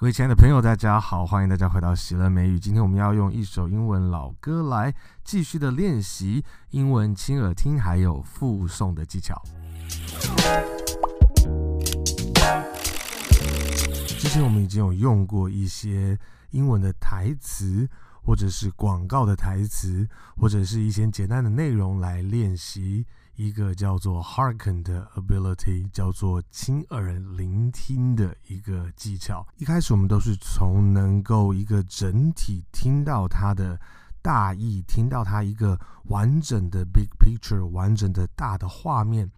各位亲爱的朋友，大家好，欢迎大家回到喜乐美语。今天我们要用一首英文老歌来继续的练习英文亲耳听还有复诵的技巧。之前我们已经有用过一些英文的台词，或者是广告的台词，或者是一些简单的内容来练习。一个叫做 hearken 的 ability，叫做亲耳聆听的一个技巧。一开始我们都是从能够一个整体听到它的大意，听到它一个完整的 big picture，完整的大的画面，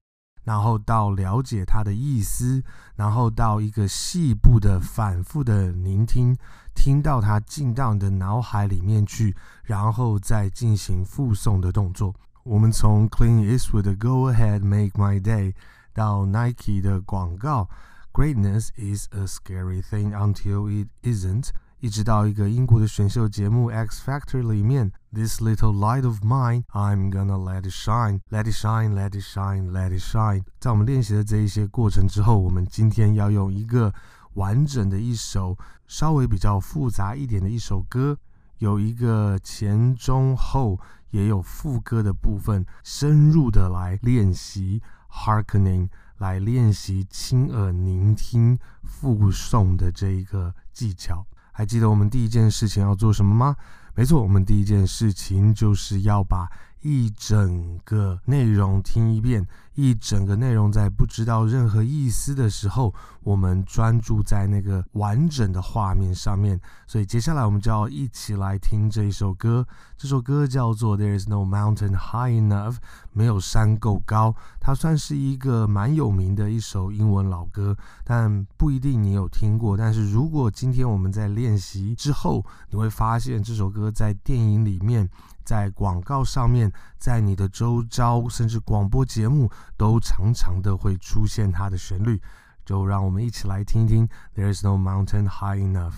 然后到了解它的意思，然后到一个细部的反复的聆听，听到它进到你的脑海里面去，然后再进行复诵的动作。我们从 Clint Eastwood 的 Go Ahead Make My Day 到 Nike 的广告 Greatness is a scary thing until it isn't，一直到一个英国的选秀节目 X Factor 里面 This little light of mine I'm gonna let it shine Let it shine Let it shine Let it shine。在我们练习的这一些过程之后，我们今天要用一个完整的一首稍微比较复杂一点的一首歌，有一个前中后。 也有副歌的部分，深入的来练习 hearkening，来练习亲耳聆听附送的这一个技巧。还记得我们第一件事情要做什么吗？没错，我们第一件事情就是要把一整个内容听一遍。一整个内容在不知道任何意思的时候，我们专注在那个完整的画面上面。所以接下来我们就要一起来听这一首歌。这首歌叫做《There Is No Mountain High Enough》，没有山够高。它算是一个蛮有名的一首英文老歌，但不一定你有听过。但是如果今天我们在练习之后，你会发现这首歌在电影里面。在广告上面，在你的周遭，甚至广播节目，都常常的会出现它的旋律。就让我们一起来听听。There's no mountain high enough.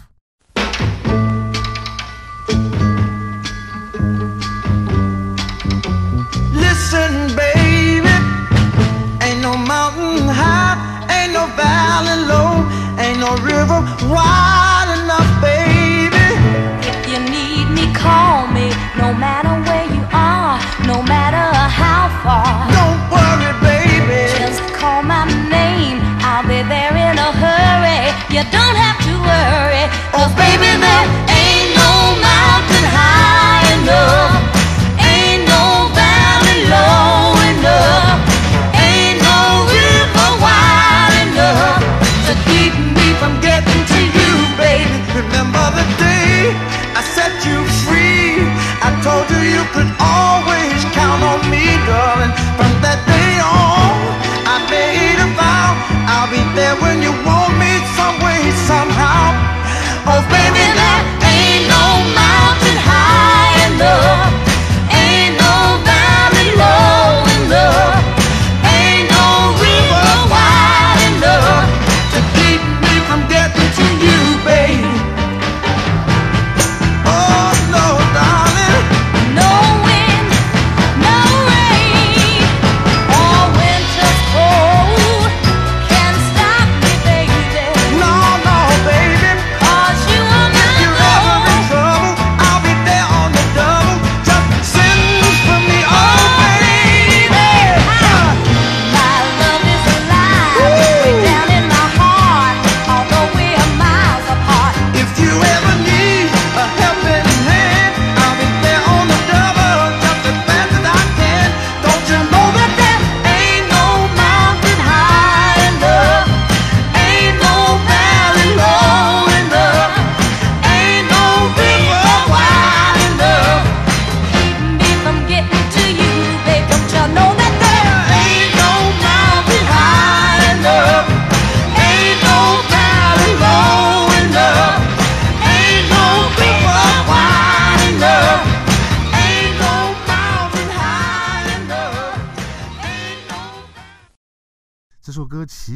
Listen, baby, ain't no mountain high, ain't no valley low, ain't no river wide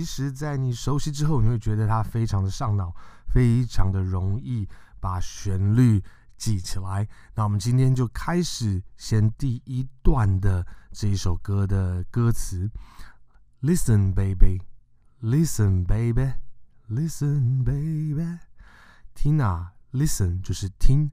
实，在你熟悉之后，你会觉得它非常的上脑，非常的容易把旋律记起来。那我们今天就开始先第一段的这一首歌的歌词：Listen, baby, listen, baby, listen, baby。听啊，listen 就是听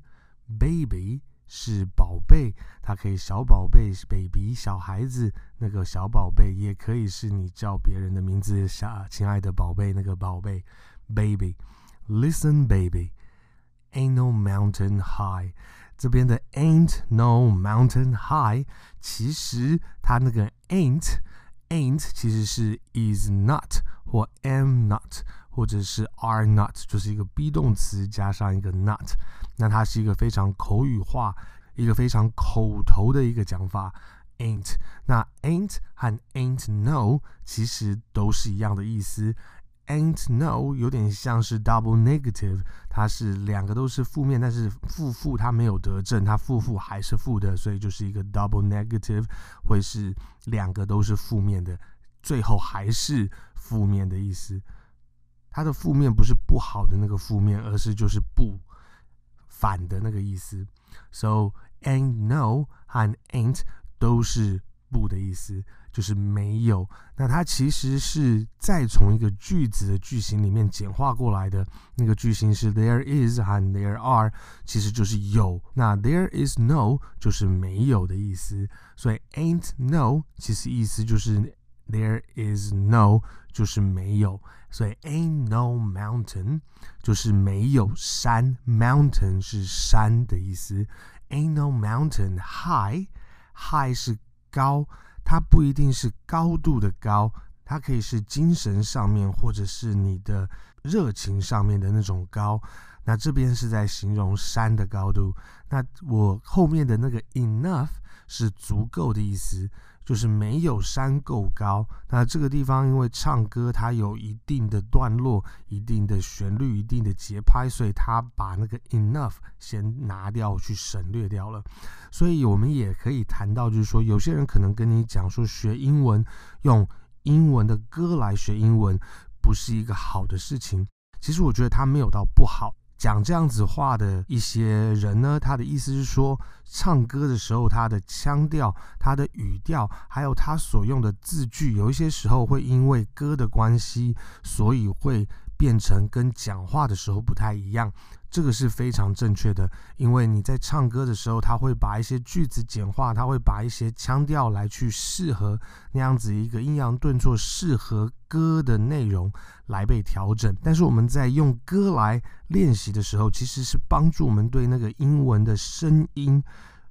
，baby 是宝贝，它可以小宝贝，baby 小孩子那个小宝贝，也可以是你叫别人的名字，小亲爱的宝贝那个宝贝，baby，listen baby，ain't no mountain high。这边的 ain't no mountain high，其实它那个 ain't ain't 其实是 is not 或 am not 或者是 are not，就是一个 be 动词加上一个 not。那它是一个非常口语化、一个非常口头的一个讲法。ain't 那 ain't 和 ain't no 其实都是一样的意思。ain't no 有点像是 double negative，它是两个都是负面，但是负负它没有得正，它负负还是负的，所以就是一个 double negative，会是两个都是负面的，最后还是负面的意思。它的负面不是不好的那个负面，而是就是不反的那个意思。So ain't no 和 ain't 都是不的意思。就是没有，那它其实是再从一个句子的句型里面简化过来的。那个句型是 there is 和 there are，其实就是有。那 there is no 就是没有的意思，所以 ain't no 其实意思就是 there is no 就是没有。所以 ain't no mountain 就是没有山，mountain 是山的意思。ain't no mountain high，high 是高。它不一定是高度的高，它可以是精神上面，或者是你的热情上面的那种高。那这边是在形容山的高度。那我后面的那个 enough 是足够的意思。就是没有山够高。那这个地方因为唱歌，它有一定的段落、一定的旋律、一定的节拍，所以它把那个 enough 先拿掉，去省略掉了。所以我们也可以谈到，就是说，有些人可能跟你讲说，学英文用英文的歌来学英文，不是一个好的事情。其实我觉得它没有到不好。讲这样子话的一些人呢，他的意思是说，唱歌的时候，他的腔调、他的语调，还有他所用的字句，有一些时候会因为歌的关系，所以会变成跟讲话的时候不太一样。这个是非常正确的，因为你在唱歌的时候，他会把一些句子简化，他会把一些腔调来去适合那样子一个阴阳顿挫，适合歌的内容来被调整。但是我们在用歌来练习的时候，其实是帮助我们对那个英文的声音。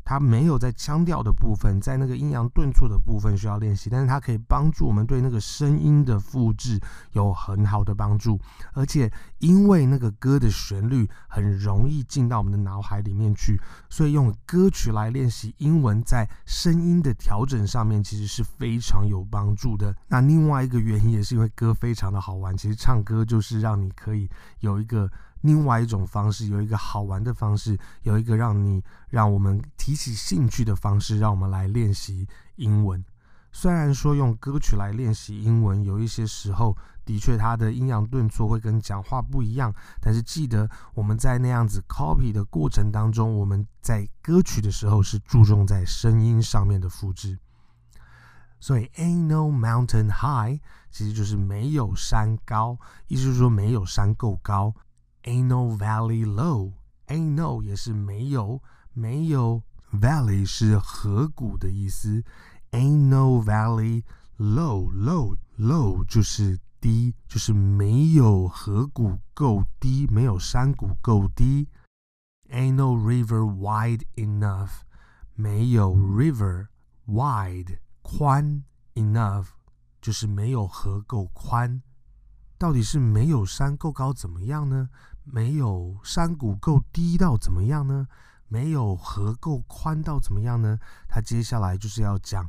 它没有在腔调的部分，在那个阴阳顿挫的部分需要练习，但是它可以帮助我们对那个声音的复制有很好的帮助。而且因为那个歌的旋律很容易进到我们的脑海里面去，所以用歌曲来练习英文，在声音的调整上面其实是非常有帮助的。那另外一个原因也是因为歌非常的好玩，其实唱歌就是让你可以有一个。另外一种方式，有一个好玩的方式，有一个让你让我们提起兴趣的方式，让我们来练习英文。虽然说用歌曲来练习英文，有一些时候的确它的阴阳顿挫会跟讲话不一样，但是记得我们在那样子 copy 的过程当中，我们在歌曲的时候是注重在声音上面的复制。所以 ain't no mountain high 其实就是没有山高，意思是说没有山够高。Ain't no valley low，ain't no 也是没有，没有 valley 是河谷的意思。Ain't no valley low，low low 就是低，就是没有河谷够低，没有山谷够低。Ain't no river wide enough，没有 river wide 宽 enough，就是没有河够宽。到底是没有山够高怎么样呢？ 没有山谷够低到怎么样呢？没有河够宽到怎么样呢？他接下来就是要讲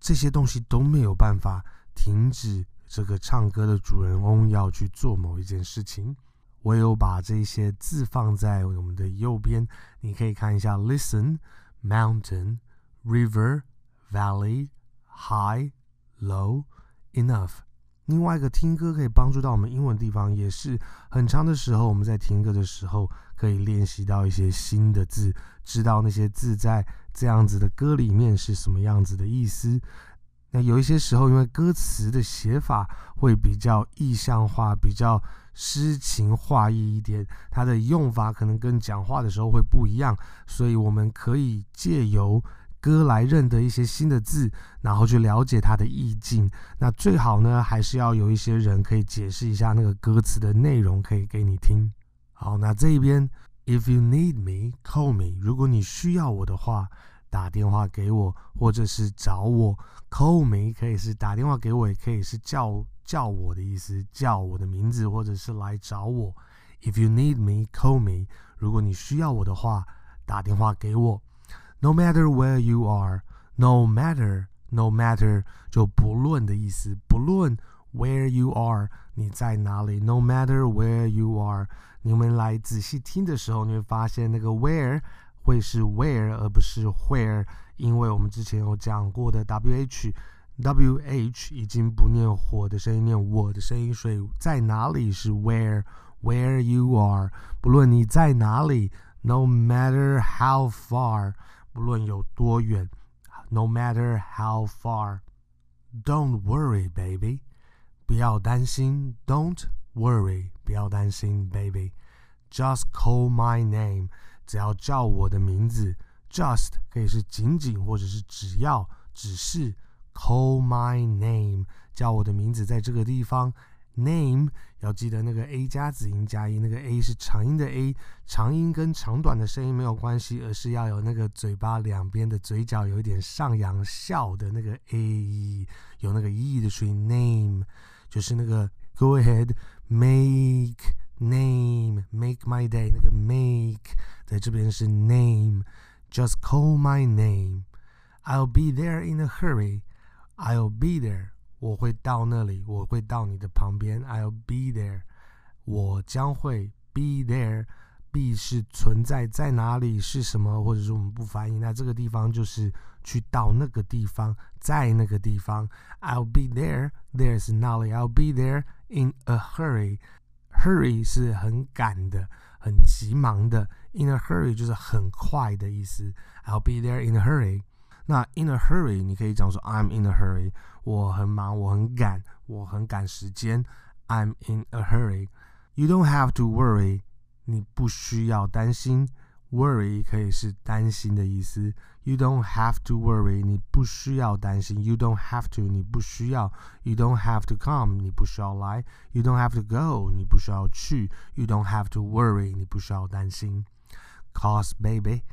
这些东西都没有办法停止这个唱歌的主人翁要去做某一件事情。我有把这些字放在我们的右边，你可以看一下：listen, mountain, river, valley, high, low, enough。另外一个听歌可以帮助到我们英文地方，也是很长的时候，我们在听歌的时候可以练习到一些新的字，知道那些字在这样子的歌里面是什么样子的意思。那有一些时候，因为歌词的写法会比较意象化，比较诗情画意一点，它的用法可能跟讲话的时候会不一样，所以我们可以借由歌来认得一些新的字，然后去了解它的意境。那最好呢，还是要有一些人可以解释一下那个歌词的内容，可以给你听。好，那这一边，If you need me, call me。如果你需要我的话，打电话给我，或者是找我。Call me 可以是打电话给我，也可以是叫叫我的意思，叫我的名字，或者是来找我。If you need me, call me。如果你需要我的话，打电话给我。No matter where you are, no matter, no matter 就不论的意思，不论 where you are 你在哪里。No matter where you are，你们来仔细听的时候，你会发现那个 where 会是 where 而不是 where，因为我们之前有讲过的 wh wh 已经不念火的声音，念我的声音，所以在哪里是 where where you are，不论你在哪里，no matter how far。 不论有多远，No matter how far，Don't worry, baby，不要担心，Don't worry，不要担心，baby，Just call my name，只要叫我的名字，Just 可以是仅仅或者是只要，只是，Call my name，叫我的名字，在这个地方。Name 要记得那个 a 加子音加音，那个 a 是长音的 a，长音跟长短的声音没有关系，而是要有那个嘴巴两边的嘴角有一点上扬笑的那个 a，有那个 e 的声音。Name 就是那个 Go ahead make name make my day 那个 make 在这边是 name，just call my name，I'll be there in a hurry，I'll be there。我会到那里，我会到你的旁边。I'll be there，我将会 be there。be 是存在在哪里是什么，或者是我们不翻译，那这个地方就是去到那个地方，在那个地方。I'll be there，there 是哪里？I'll be there in a hurry。hurry 是很赶的，很急忙的。In a hurry 就是很快的意思。I'll be there in a hurry。那 in a hurry 你可以讲说 I'm in a hurry。我很忙，我很赶，我很赶时间。I'm in a hurry. You don't have to worry. 你不需要担心。Worry 可以是担心的意思。You don't have to worry. 你不需要担心。You don't have to. 你不需要。You don't have to come. 你不需要来。You don't have to go. 你不需要去。You don't have to worry. 你不需要担心。Cause baby.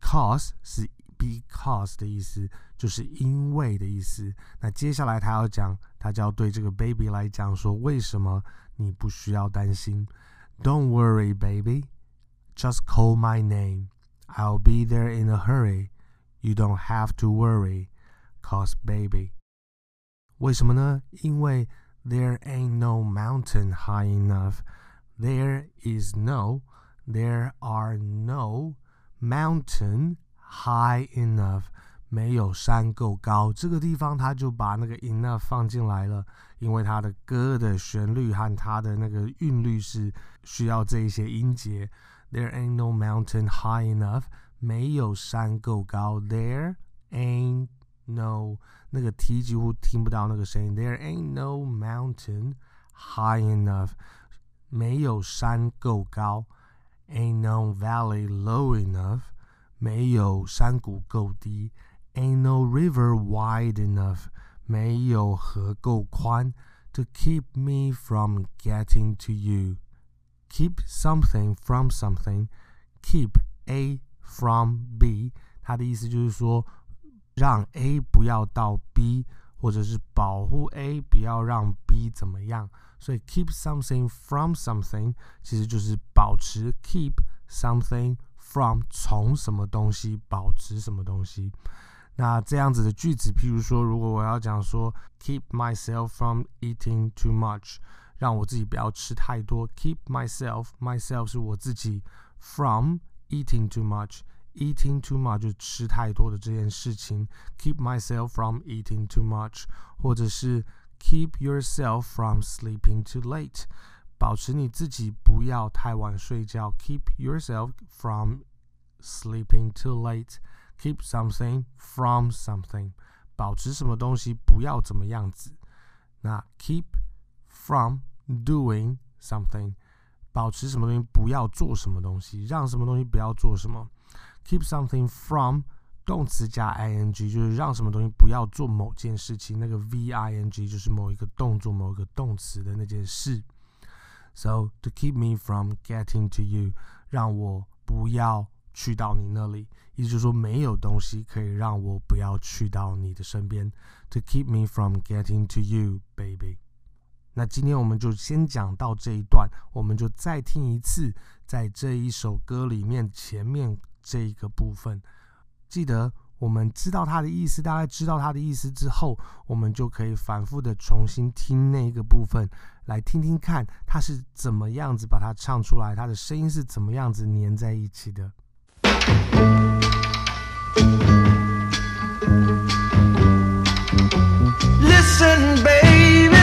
Cause 是。 Because 的意思就是因为的意思。那接下来他要讲，他就要对这个 baby 来讲说，为什么你不需要担心？Don't worry, baby. Just call my name. I'll be there in a hurry. You don't have to worry, cause baby. 为什么呢？因为 there ain't no mountain high enough. There is no, there are no mountain. High enough 没有山够高，这个地方他就把那个 enough 放进来了，因为他的歌的旋律和他的那个韵律是需要这一些音节。There ain't no mountain high enough，没有山够高。There ain't no 那个 T 几乎听不到那个声音。There ain't no mountain high enough，没有山够高。Ain't no valley low enough。没有山谷够低，Ain't no river wide enough，没有河够宽，To keep me from getting to you。Keep something from something，keep A from B，它的意思就是说，让 A 不要到 B，或者是保护 A 不要让 B 怎么样。所以 keep something from something 其实就是保持 keep something。 From 从什么东西保持什么东西，那这样子的句子，譬如说，如果我要讲说 keep myself from eating too much，让我自己不要吃太多，keep myself，myself 是我自己，from eating too much，eating too much 就吃太多的这件事情，keep myself from eating too much，或者是 keep yourself from sleeping too late。保持你自己不要太晚睡觉，keep yourself from sleeping too late。keep something from something，保持什么东西不要怎么样子。那 keep from doing something，保持什么东西不要做什么东西，让什么东西不要做什么。Keep something from 动词加 ing 就是让什么东西不要做某件事情，那个 ving 就是某一个动作、某一个动词的那件事。So to keep me from getting to you，让我不要去到你那里，意思就是说没有东西可以让我不要去到你的身边。To keep me from getting to you, baby。那今天我们就先讲到这一段，我们就再听一次，在这一首歌里面前面这一个部分，记得。我们知道他的意思，大概知道他的意思之后，我们就可以反复的重新听那一个部分，来听听看他是怎么样子把它唱出来，他的声音是怎么样子粘在一起的。Listen, baby,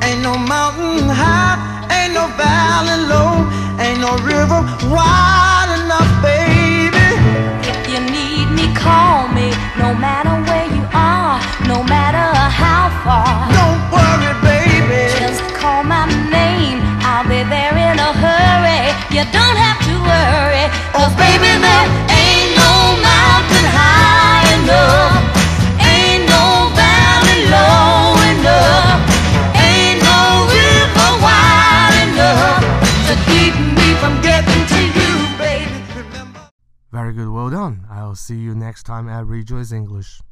ain't no mountain high, ain't no valley low, ain't no river wide I'll see you next time at Rejoice English.